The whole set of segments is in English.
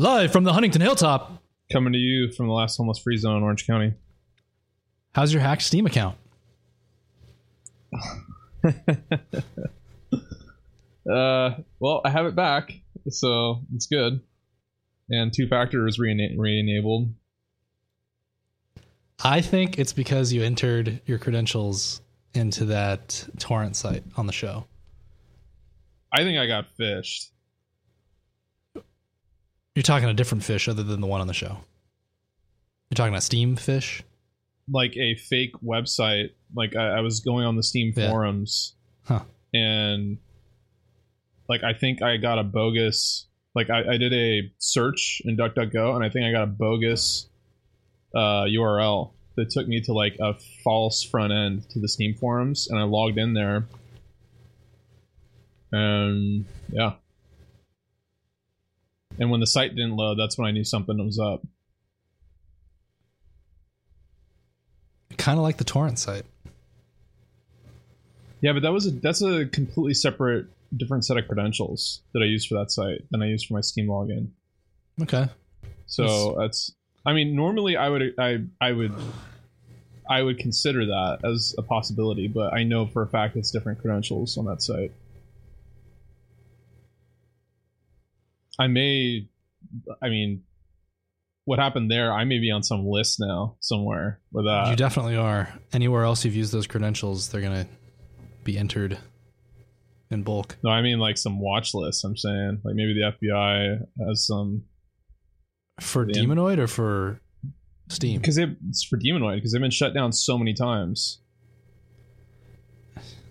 Live from the Huntington Hilltop. Coming to you from the last homeless free zone in Orange County. How's your hacked Steam account? Uh, well, I have it back, so it's good. And two factor is re enabled. I think it's because you entered your credentials into that torrent site on the show. I think I got phished. You're talking a different fish other than the one on the show. You're talking a Steam fish? Like a fake website. Like I, I was going on the Steam Yeah. forums Huh. and like I think I got a bogus like I, I did a search in DuckDuckGo and I think I got a bogus uh, URL that took me to like a false front end to the Steam forums and I logged in there and yeah and when the site didn't load that's when I knew something was up Kind of like the torrent site. yeah but that was a that's a completely separate different set of credentials that I used for that site than I used for my Steam login Okay. So that's I mean normally I would I I would I would consider that as a possibility, but I know for a fact it's different credentials on that site. I may I mean what happened there, I may be on some list now somewhere with that. you definitely are. Anywhere else you've used those credentials, they're going to be entered in bulk. no, I mean like some watch lists, I'm saying. Like maybe the FBI has some For. Demonoid or for Steam? because it's for Demonoid because they've been shut down so many times.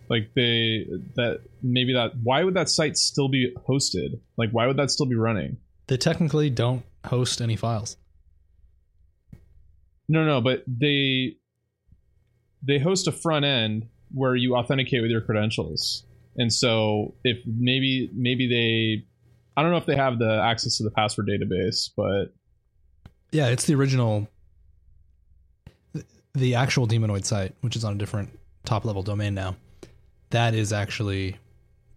Like they that maybe that why would that site still be hosted? Like why would that still be running? They technically don't host any files. No, no, but they they host a front end where you authenticate with your credentials. And so if maybe maybe they I don't know if they have the access to the password database, but Yeah, it's the original, the actual Demonoid site, which is on a different top level domain now. That is actually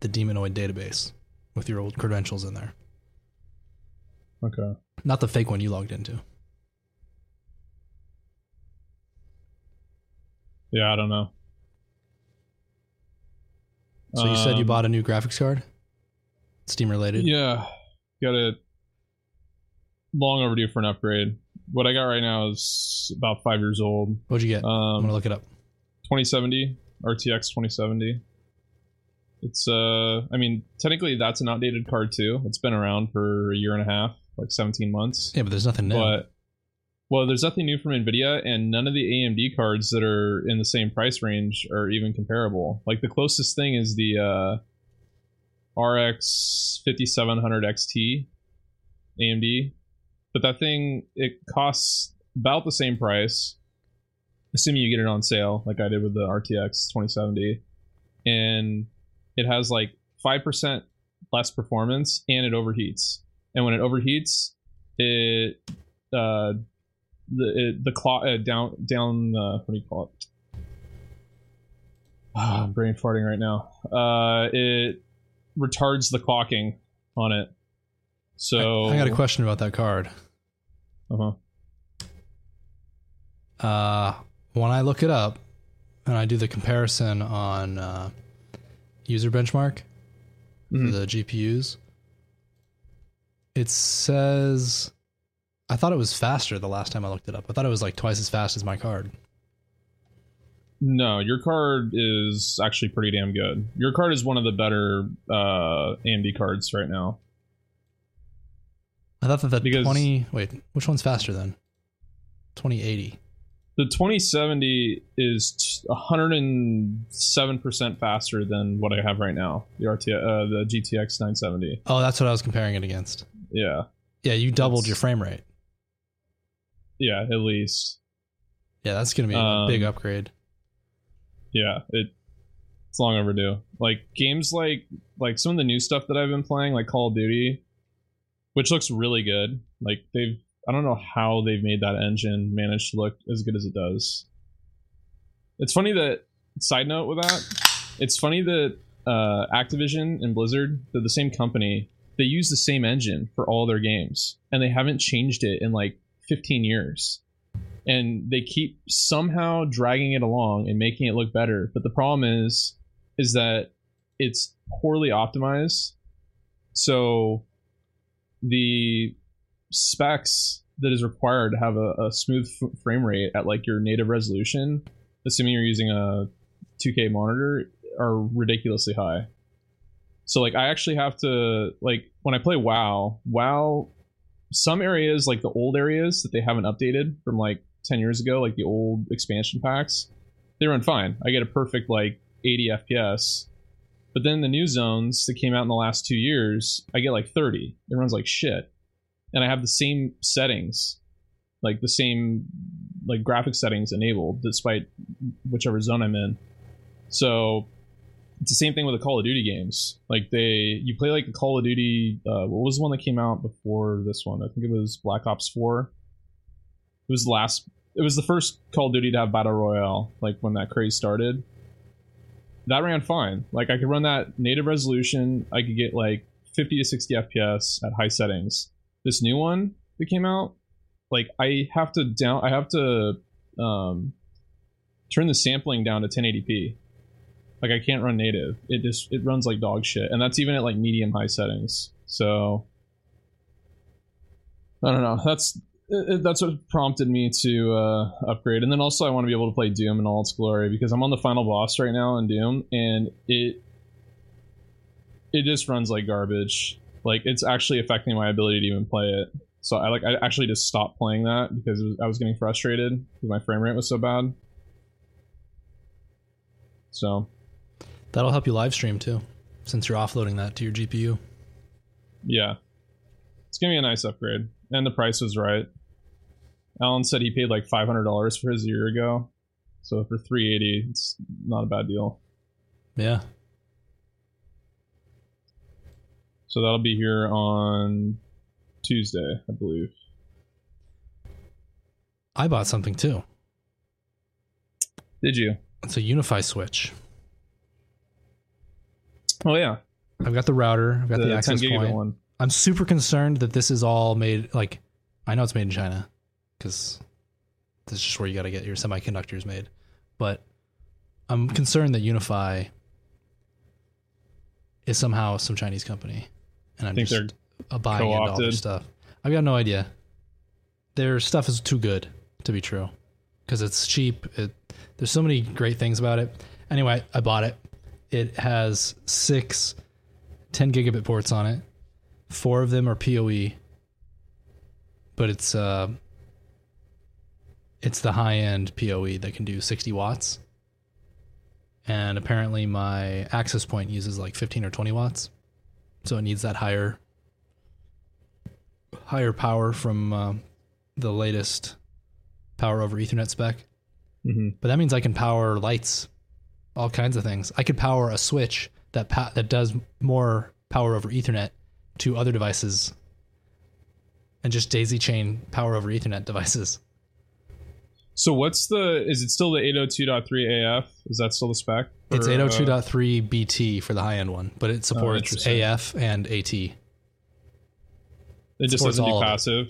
the Demonoid database with your old credentials in there, okay. not the fake one you logged into. Yeah, I don't know. So you said you Um, bought a new graphics card, Steam related. Yeah, got it. Long overdue for an upgrade. What I got right now is about five years old. What'd you get? I'm Um, gonna look it up. 2070 RTX 2070. It's uh, I mean, technically that's an outdated card too. It's been around for a year and a half, like 17 months. Yeah, but there's nothing new. But well, there's nothing new from Nvidia, and none of the AMD cards that are in the same price range are even comparable. Like the closest thing is the uh, RX 5700 XT AMD, but that thing it costs about the same price, assuming you get it on sale, like I did with the RTX 2070, and it has like five percent less performance, and it overheats. And when it overheats, it uh the it, the clock uh, down down uh, what do you call it? Ah, I'm brain farting right now. Uh, it retards the clocking on it. So I, I got a question about that card. Uh-huh. Uh, when I look it up and I do the comparison on uh, user benchmark Mhm. for the GPUs, it says I thought it was faster the last time I looked it up. I thought it was like twice as fast as my card. No, your card is actually pretty damn good. Your card is one of the better uh, AMD cards right now. I thought that the Because- 20 wait, which one's faster then? 2080. The 2070 is 107% faster than what I have right now. The RT, uh, the GTX 970. Oh, that's what I was comparing it against. Yeah, Yeah, you doubled That's- your frame rate. yeah, at least. Yeah, that's going to be a Um, big upgrade. Yeah, it it's long overdue. Like games like like some of the new stuff that I've been playing, like Call of Duty, which looks really good. Like they've I don't know how they've made that engine manage to look as good as it does. It's funny that side note with that, it's funny that uh, Activision and Blizzard, they're the same company, they use the same engine for all their games, and they haven't changed it in like 15 years. And they keep somehow dragging it along and making it look better. But the problem is, is that it's poorly optimized. So the specs that is required to have a, a smooth f- frame rate at like your native resolution, assuming you're using a 2K monitor, are ridiculously high. So like I actually have to like when I play WoW, WoW some areas like the old areas that they haven't updated from like 10 years ago, like the old expansion packs, they run fine. I get a perfect like 80 FPS. But then the new zones that came out in the last 2 years, I get like 30. It runs like shit. And I have the same settings, like the same like graphic settings enabled despite whichever zone I'm in. So it's the same thing with the Call of Duty games. Like they, you play like a Call of Duty. Uh, what was the one that came out before this one? I think it was Black Ops Four. It was the last. It was the first Call of Duty to have battle royale. Like when that craze started, that ran fine. Like I could run that native resolution. I could get like 50 to 60 FPS at high settings. This new one that came out, like I have to down. I have to um, turn the sampling down to 1080p like I can't run native. It just it runs like dog shit, and that's even at like medium high settings. So I don't know. That's that's what prompted me to uh, upgrade, and then also I want to be able to play Doom in all its glory because I'm on the final boss right now in Doom, and it it just runs like garbage. Like it's actually affecting my ability to even play it. So I like I actually just stopped playing that because was, I was getting frustrated because my frame rate was so bad. So That'll help you live stream too, since you're offloading that to your GPU. Yeah. It's gonna be a nice upgrade. And the price was right. Alan said he paid like five hundred dollars for his a year ago. So for three eighty, it's not a bad deal. Yeah. So that'll be here on Tuesday, I believe. I bought something too. Did you? It's a UniFi switch. Oh yeah, I've got the router. I've got the, the access point. one. I'm super concerned that this is all made like I know it's made in China because this is just where you got to get your semiconductors made. But I'm concerned that UniFi is somehow some Chinese company, and I'm Think just uh, buying into all their co-opted? stuff. I've got no idea. Their stuff is too good to be true because it's cheap. It, there's so many great things about it. Anyway, I bought it. It has six 10 gigabit ports on it. Four of them are PoE, but it's uh, it's the high end PoE that can do 60 watts. And apparently, my access point uses like 15 or 20 watts, so it needs that higher higher power from uh, the latest power over Ethernet spec. hmm But that means I can power lights, all kinds of things. I could power a switch that pa- that does more power over Ethernet to other devices, and just daisy chain power over Ethernet devices. So what's the? Is it still the 802.3 AF? Is that still the spec? It's Or, uh, 802.3 BT for the high end one, but it supports interesting. AF and AT. It just doesn't do it. passive.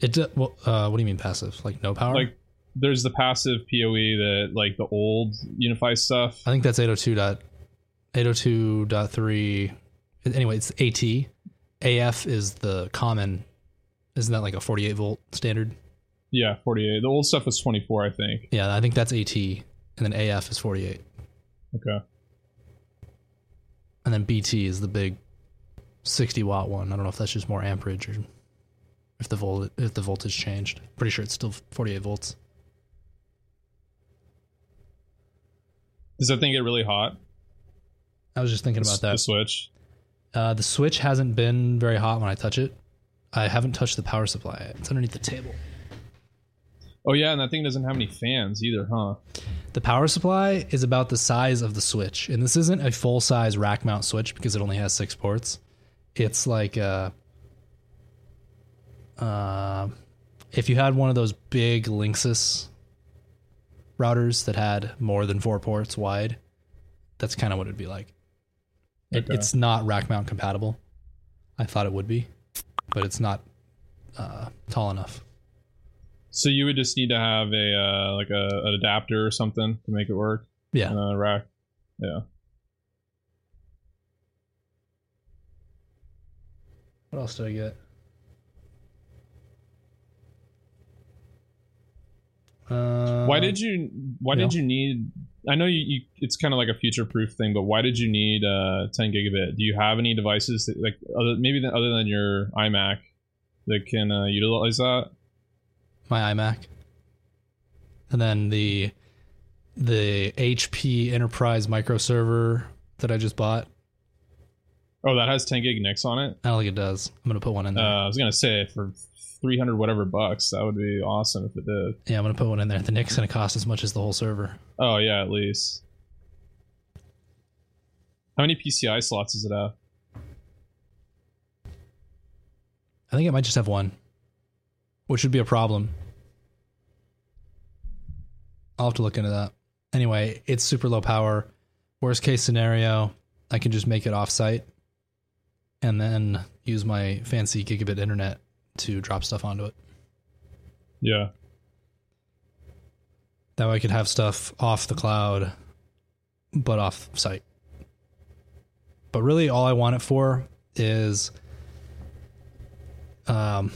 It do, well, uh, what do you mean passive? Like no power? Like there's the passive PoE that like the old UniFi stuff. I think that's 802 dot 802.3. Anyway, it's AT. AF is the common. Isn't that like a 48 volt standard? Yeah, 48. The old stuff was 24, I think. Yeah, I think that's AT, and then AF is 48, Okay. and then BT is the big 60 watt one. I don't know if that's just more amperage or if the volt if the voltage changed. Pretty sure it's still 48 volts. Does that thing get really hot? I was just thinking about that. The switch. Uh, the switch hasn't been very hot when I touch it. I haven't touched the power supply. It's underneath the table. Oh yeah, and that thing doesn't have any fans either, huh? The power supply is about the size of the switch, and this isn't a full size rack mount switch because it only has six ports. It's like uh, uh, if you had one of those big Linksys routers that had more than four ports wide, that's kind of what it'd be like. It, Okay. It's not rack mount compatible. I thought it would be, but it's not uh, tall enough. So you would just need to have a uh, like a an adapter or something to make it work. Yeah. And a rack. Yeah. What else did I get? Uh, why did you Why did you need? I know you. you it's kind of like a future proof thing, but why did you need uh 10 gigabit? Do you have any devices that, like other maybe other than your iMac that can uh, utilize that? My iMac, and then the the HP Enterprise micro server that I just bought. Oh, that has 10 gig NICs on it. I don't think it does. I'm gonna put one in there. Uh, I was gonna say for 300 whatever bucks, that would be awesome if it did. yeah, I'm gonna put one in there. The NIC's gonna cost as much as the whole server. Oh yeah, at least. How many PCI slots does it have? I think it might just have one, which would be a problem. I'll have to look into that. Anyway, it's super low power. Worst case scenario, I can just make it offsite and then use my fancy gigabit internet to drop stuff onto it. Yeah. That way I could have stuff off the cloud, but off site. But really, all I want it for is um,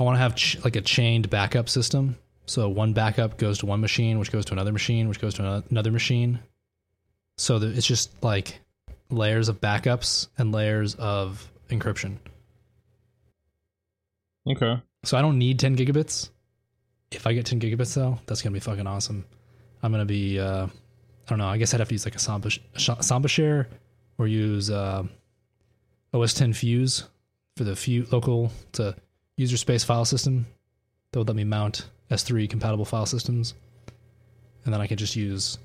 I want to have ch- like a chained backup system. So one backup goes to one machine, which goes to another machine, which goes to another machine. So that it's just like layers of backups and layers of encryption. Okay. So I don't need 10 gigabits. If I get 10 gigabits though, that's gonna be fucking awesome. I'm gonna be, uh, I don't know. I guess I'd have to use like a Samba, Samba share or use uh, OS 10 Fuse for the few local to user space file system. That would let me mount S3 compatible file systems, and then I can just use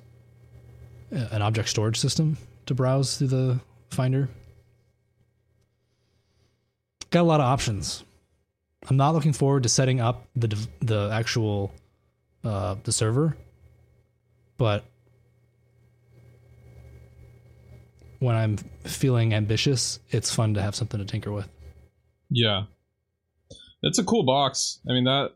uh, an object storage system to browse through the Finder. Got a lot of options. I'm not looking forward to setting up the the actual uh, the server, but when I'm feeling ambitious, it's fun to have something to tinker with. Yeah. It's a cool box. I mean that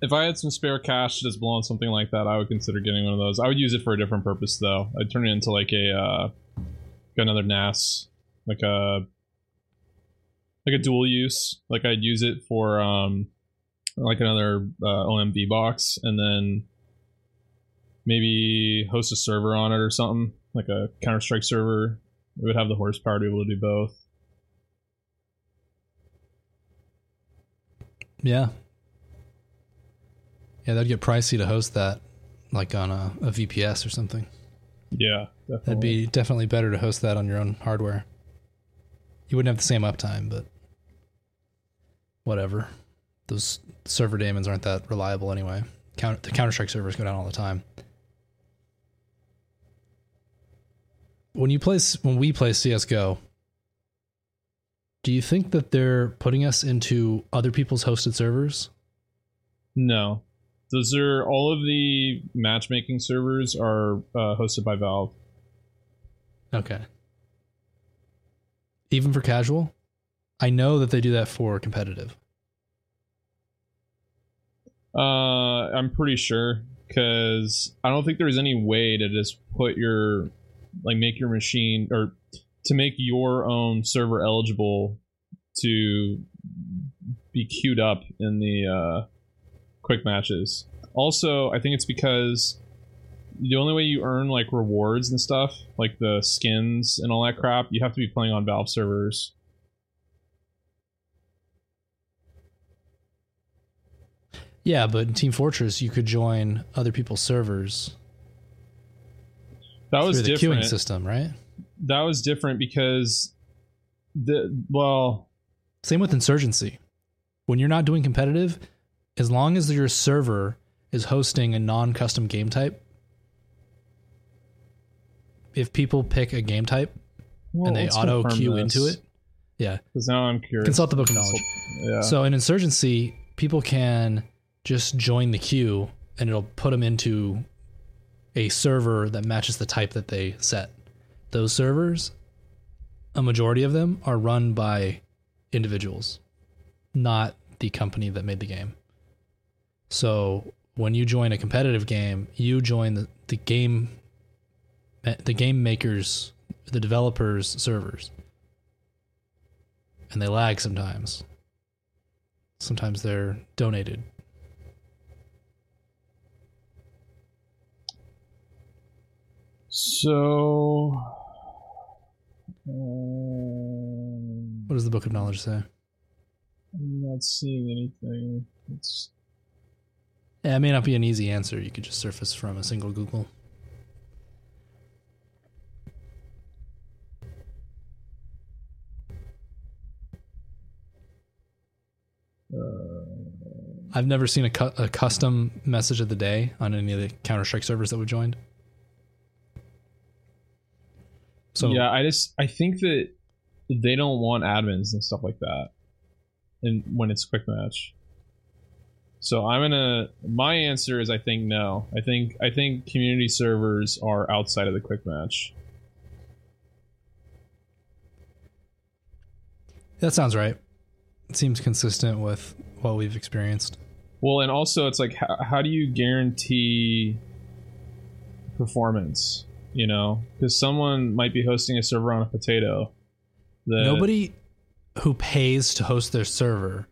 if I had some spare cash to just blow on something like that, I would consider getting one of those. I would use it for a different purpose though. I'd turn it into like a uh another NAS. Like a like a dual use. Like I'd use it for um like another uh, OMV box and then maybe host a server on it or something. Like a Counter Strike server. It would have the horsepower to be able to do both. Yeah. Yeah, that'd get pricey to host that, like on a, a VPS or something. Yeah, definitely. That'd be definitely better to host that on your own hardware. You wouldn't have the same uptime, but whatever. Those server daemons aren't that reliable anyway. Counter, the Counter Strike servers go down all the time. When you play, when we play CS:GO, do you think that they're putting us into other people's hosted servers? No, those are all of the matchmaking servers are uh, hosted by Valve. Okay. Even for casual? I know that they do that for competitive. Uh, I'm pretty sure because I don't think there's any way to just put your like make your machine or to make your own server eligible to be queued up in the uh, quick matches. Also, I think it's because the only way you earn like rewards and stuff, like the skins and all that crap, you have to be playing on Valve servers. Yeah, but in Team Fortress, you could join other people's servers That was through the different. queuing system, right? That was different because the well Same with Insurgency. When you're not doing competitive, as long as your server is hosting a non custom game type, if people pick a game type well, and they auto queue into it, yeah, because now I'm curious. consult the book of knowledge. Yeah. So in Insurgency, people can just join the queue and it'll put them into a server that matches the type that they set. Those servers a majority of them are run by individuals, not the company that made the game. So when you join a competitive game, you join the, the game the game makers, the developers servers. And they lag sometimes. Sometimes they're donated. So um, what does the book of knowledge say? I'm not seeing anything. It's yeah, it may not be an easy answer. You could just surface from a single Google. Uh, I've never seen a, cu- a custom message of the day on any of the Counter Strike servers that we joined. So yeah, I just I think that they don't want admins and stuff like that, and when it's quick match. So I'm gonna. My answer is I think no. I think I think community servers are outside of the quick match. That sounds right. It seems consistent with what we've experienced. Well, and also it's like how, how do you guarantee performance? You know, because someone might be hosting a server on a potato. That... Nobody who pays to host their server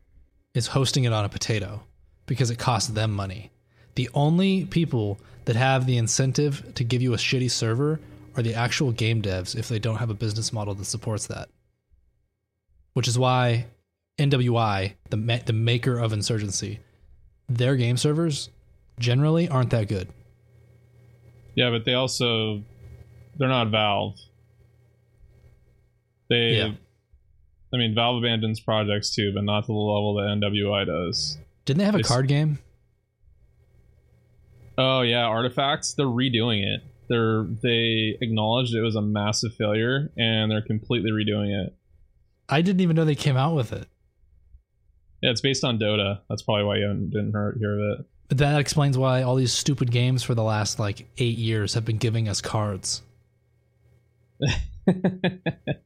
is hosting it on a potato because it costs them money. The only people that have the incentive to give you a shitty server are the actual game devs if they don't have a business model that supports that. Which is why NWI, the ma- the maker of Insurgency, their game servers generally aren't that good. Yeah, but they also they're not Valve. They yeah. I mean Valve abandons projects too, but not to the level that NWI does. Didn't they have a card game? Oh yeah, Artifacts. They're redoing it. They're they acknowledged it was a massive failure and they're completely redoing it. I didn't even know they came out with it. Yeah, it's based on Dota. That's probably why you didn't hear of it. That explains why all these stupid games for the last like eight years have been giving us cards.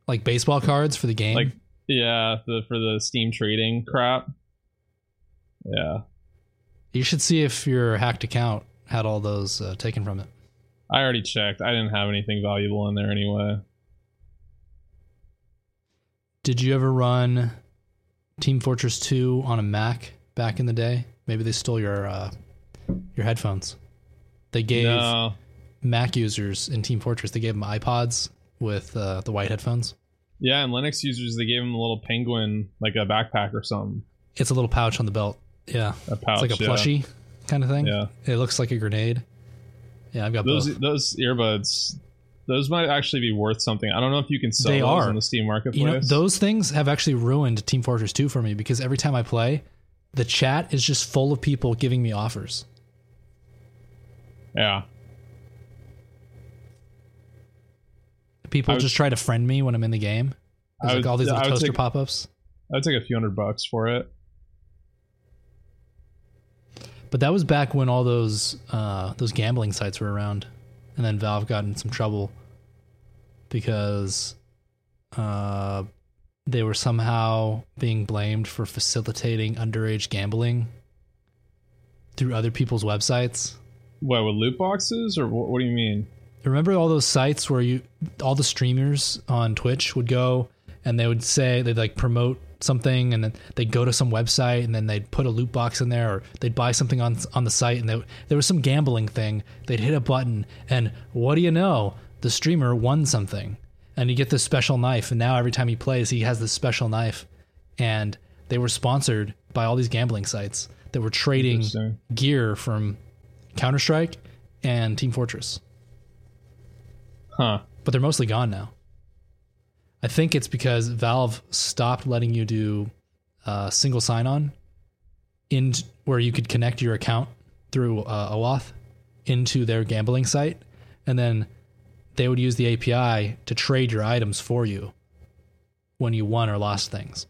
like baseball cards for the game. Like yeah, the for the Steam trading crap. Yeah. You should see if your hacked account had all those uh, taken from it. I already checked. I didn't have anything valuable in there anyway. Did you ever run Team Fortress 2 on a Mac back in the day? Maybe they stole your uh, your headphones. They gave no. Mac users in Team Fortress they gave them iPods with uh, the white headphones. Yeah, and Linux users they gave them a little penguin like a backpack or something. It's a little pouch on the belt. Yeah, a pouch, it's like a plushie yeah. kind of thing. Yeah, it looks like a grenade. Yeah, I've got those. Both. Those earbuds, those might actually be worth something. I don't know if you can sell they those are. on the Steam marketplace. You know, those things have actually ruined Team Fortress 2 for me because every time I play, the chat is just full of people giving me offers. Yeah. People would, just try to friend me when I'm in the game. There's like all these little toaster pop ups. I'd take a few hundred bucks for it. But that was back when all those uh, those gambling sites were around, and then Valve got in some trouble because uh, they were somehow being blamed for facilitating underage gambling through other people's websites. What with loot boxes, or what, what do you mean? Remember all those sites where you all the streamers on Twitch would go and they would say they'd like promote something and then they'd go to some website and then they'd put a loot box in there or they'd buy something on on the site and they, there was some gambling thing they'd hit a button and what do you know the streamer won something and you get this special knife and now every time he plays he has this special knife and they were sponsored by all these gambling sites that were trading gear from Counter-Strike and Team Fortress. Huh. But they're mostly gone now. I think it's because Valve stopped letting you do uh, single sign-on in where you could connect your account through uh, OAuth into their gambling site, and then they would use the API to trade your items for you when you won or lost things.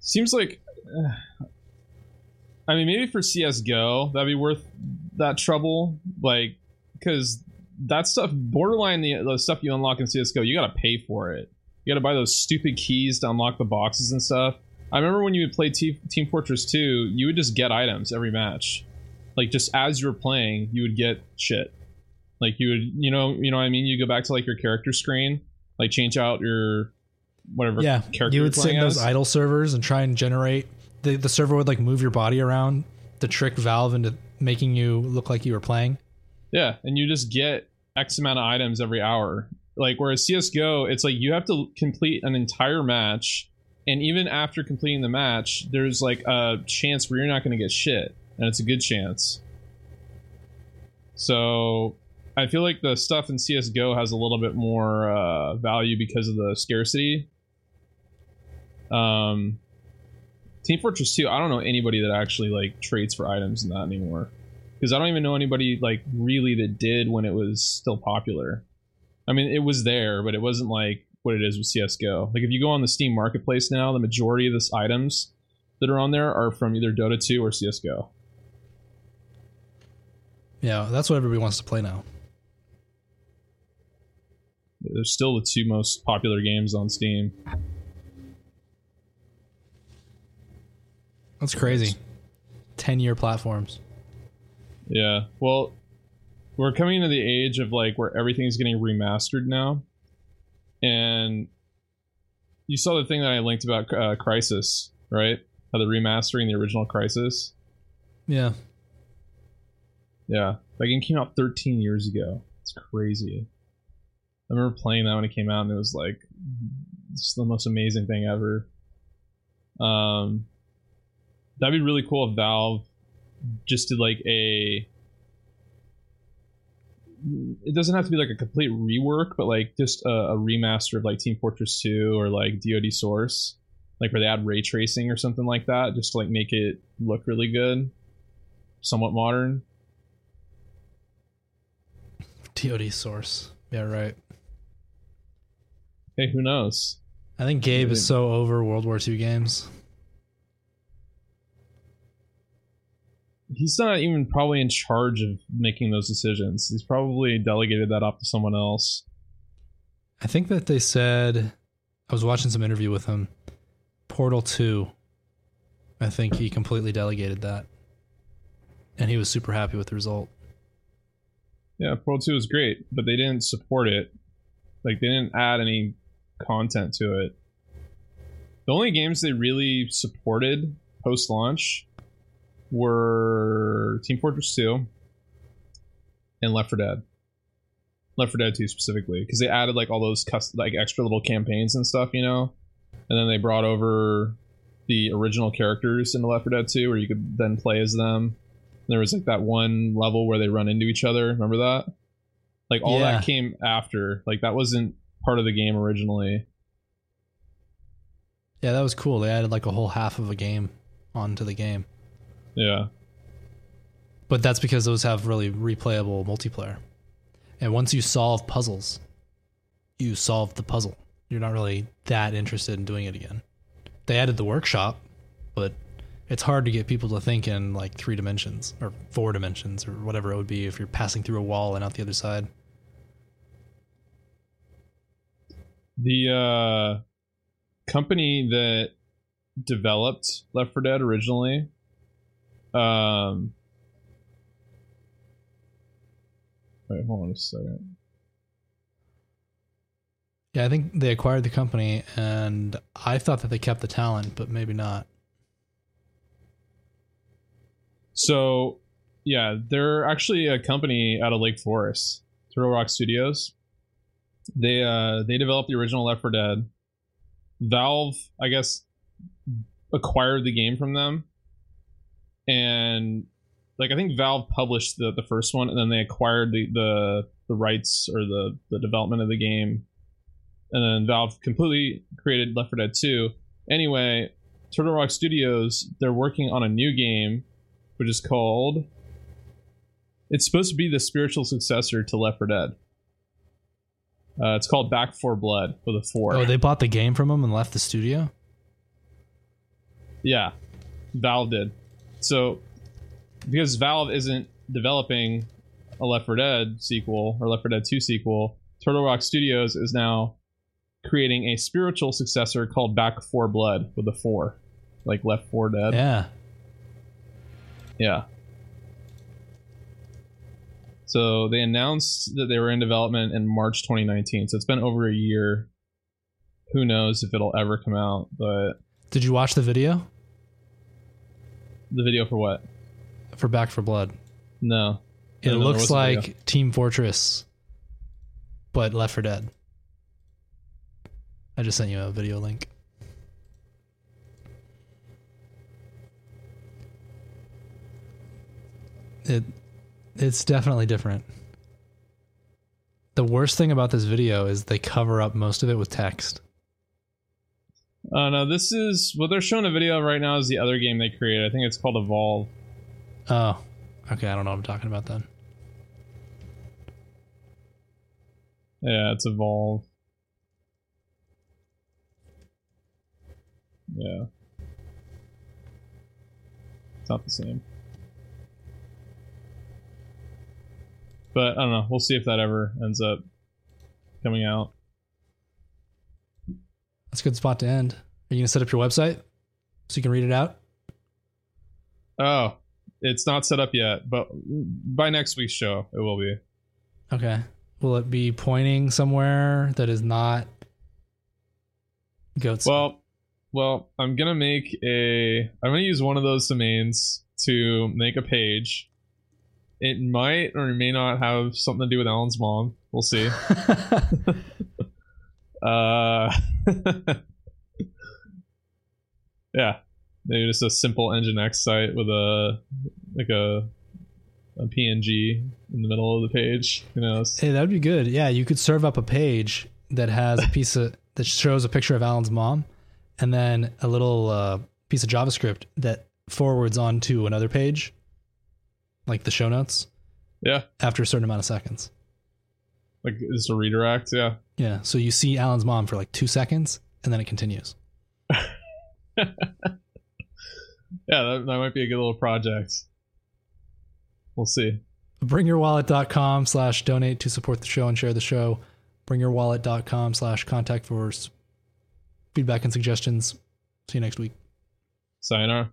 Seems like, uh, I mean, maybe for CS:GO that'd be worth that trouble, like because that stuff, borderline the, the stuff you unlock in CS:GO, you gotta pay for it. You gotta buy those stupid keys to unlock the boxes and stuff. I remember when you would play T- Team Fortress 2, you would just get items every match. Like just as you're playing, you would get shit. Like you would, you know, you know what I mean. You go back to like your character screen, like change out your whatever. Yeah, character you would in those idle servers and try and generate. The the server would like move your body around to trick Valve into making you look like you were playing. Yeah, and you just get X amount of items every hour. Like whereas CS:GO, it's like you have to complete an entire match, and even after completing the match, there's like a chance where you're not going to get shit, and it's a good chance. So, I feel like the stuff in CS:GO has a little bit more uh, value because of the scarcity. Um, Team Fortress 2, I don't know anybody that actually like trades for items in that anymore because I don't even know anybody like really that did when it was still popular. I mean, it was there, but it wasn't like what it is with CS:GO. Like if you go on the Steam Marketplace now, the majority of the items that are on there are from either Dota 2 or CS:GO. Yeah, that's what everybody wants to play now. They're still the two most popular games on Steam. That's crazy. Ten year platforms. Yeah. Well, we're coming into the age of like where everything's getting remastered now, and you saw the thing that I linked about uh, Crysis, right? How they're remastering the original Crysis. Yeah. Yeah, that game came out 13 years ago. It's crazy. I remember playing that when it came out, and it was like it's the most amazing thing ever. Um, that'd be really cool if Valve just did like a. It doesn't have to be like a complete rework, but like just a, a remaster of like Team Fortress 2 or like DoD Source, like where they add ray tracing or something like that, just to like make it look really good, somewhat modern. TOD source. Yeah, right. Hey, who knows? I think Gabe is so over World War II games. He's not even probably in charge of making those decisions. He's probably delegated that off to someone else. I think that they said I was watching some interview with him. Portal 2. I think he completely delegated that. And he was super happy with the result. Yeah, Portal 2 is great, but they didn't support it. Like, they didn't add any content to it. The only games they really supported post launch were Team Fortress 2 and Left 4 Dead. Left 4 Dead 2 specifically, because they added like all those custom, like extra little campaigns and stuff, you know. And then they brought over the original characters into Left 4 Dead 2, where you could then play as them. There was like that one level where they run into each other. Remember that? Like all Yeah. that came after. Like that wasn't part of the game originally. Yeah, that was cool. They added like a whole half of a game onto the game. Yeah. But that's because those have really replayable multiplayer. And once you solve puzzles, you solve the puzzle. You're not really that interested in doing it again. They added the workshop, but it's hard to get people to think in like three dimensions or four dimensions or whatever it would be if you're passing through a wall and out the other side. The uh, company that developed Left 4 Dead originally, um, wait, hold on a second. Yeah, I think they acquired the company and I thought that they kept the talent, but maybe not. So, yeah, they're actually a company out of Lake Forest, Turtle Rock Studios. They uh they developed the original Left 4 Dead. Valve, I guess, acquired the game from them, and like I think Valve published the the first one, and then they acquired the the the rights or the the development of the game, and then Valve completely created Left 4 Dead 2. Anyway, Turtle Rock Studios they're working on a new game which is called. It's supposed to be the spiritual successor to Left 4 Dead. Uh, it's called Back 4 Blood with a four. Oh, they bought the game from them and left the studio? yeah, Valve did. So because Valve isn't developing a Left 4 Dead sequel or Left 4 Dead 2 sequel, Turtle Rock Studios is now creating a spiritual successor called Back 4 Blood with a 4, like Left 4 Dead. Yeah. Yeah. So they announced that they were in development in March 2019. So it's been over a year. Who knows if it'll ever come out? But Did you watch the video the video for what? for Back 4 Blood? No. It No, no, looks like video. Team Fortress, but Left 4 Dead. I just sent you a video link. It it's definitely different. The worst thing about this video is they cover up most of it with text. Uh, no, this is what they're showing a video of right now is the other game they created. I think it's called Evolve. Oh, okay. I don't know what I'm talking about then. Yeah, it's Evolve. Yeah. It's not the same. But I don't know. We'll see if that ever ends up coming out. That's a good spot to end. Are you gonna set up your website so you can read it out? Oh, it's not set up yet, but by next week's show, it will be. Okay. Will it be pointing somewhere that is not goats? Well, well, I'm gonna make a. I'm gonna use one of those domains to make a page. It might or may not have something to do with Alan's mom. We'll see. Uh, yeah, maybe just a simple Nginx site with a like a a PNG in the middle of the page. Who knows? hey, that would be good. Yeah, you could serve up a page that has a piece of that shows a picture of Alan's mom, and then a little uh, piece of JavaScript that forwards onto another page, like the show notes, Yeah, after a certain amount of seconds. like just a redirect. Yeah. Yeah, so you see Alan's mom for like two seconds, and then it continues. Yeah, that, that might be a good little project. We'll see. bringyourwallet.com slash donate to support the show and share the show bringyourwallet.com slash contact for feedback and suggestions see you next week Sayonara.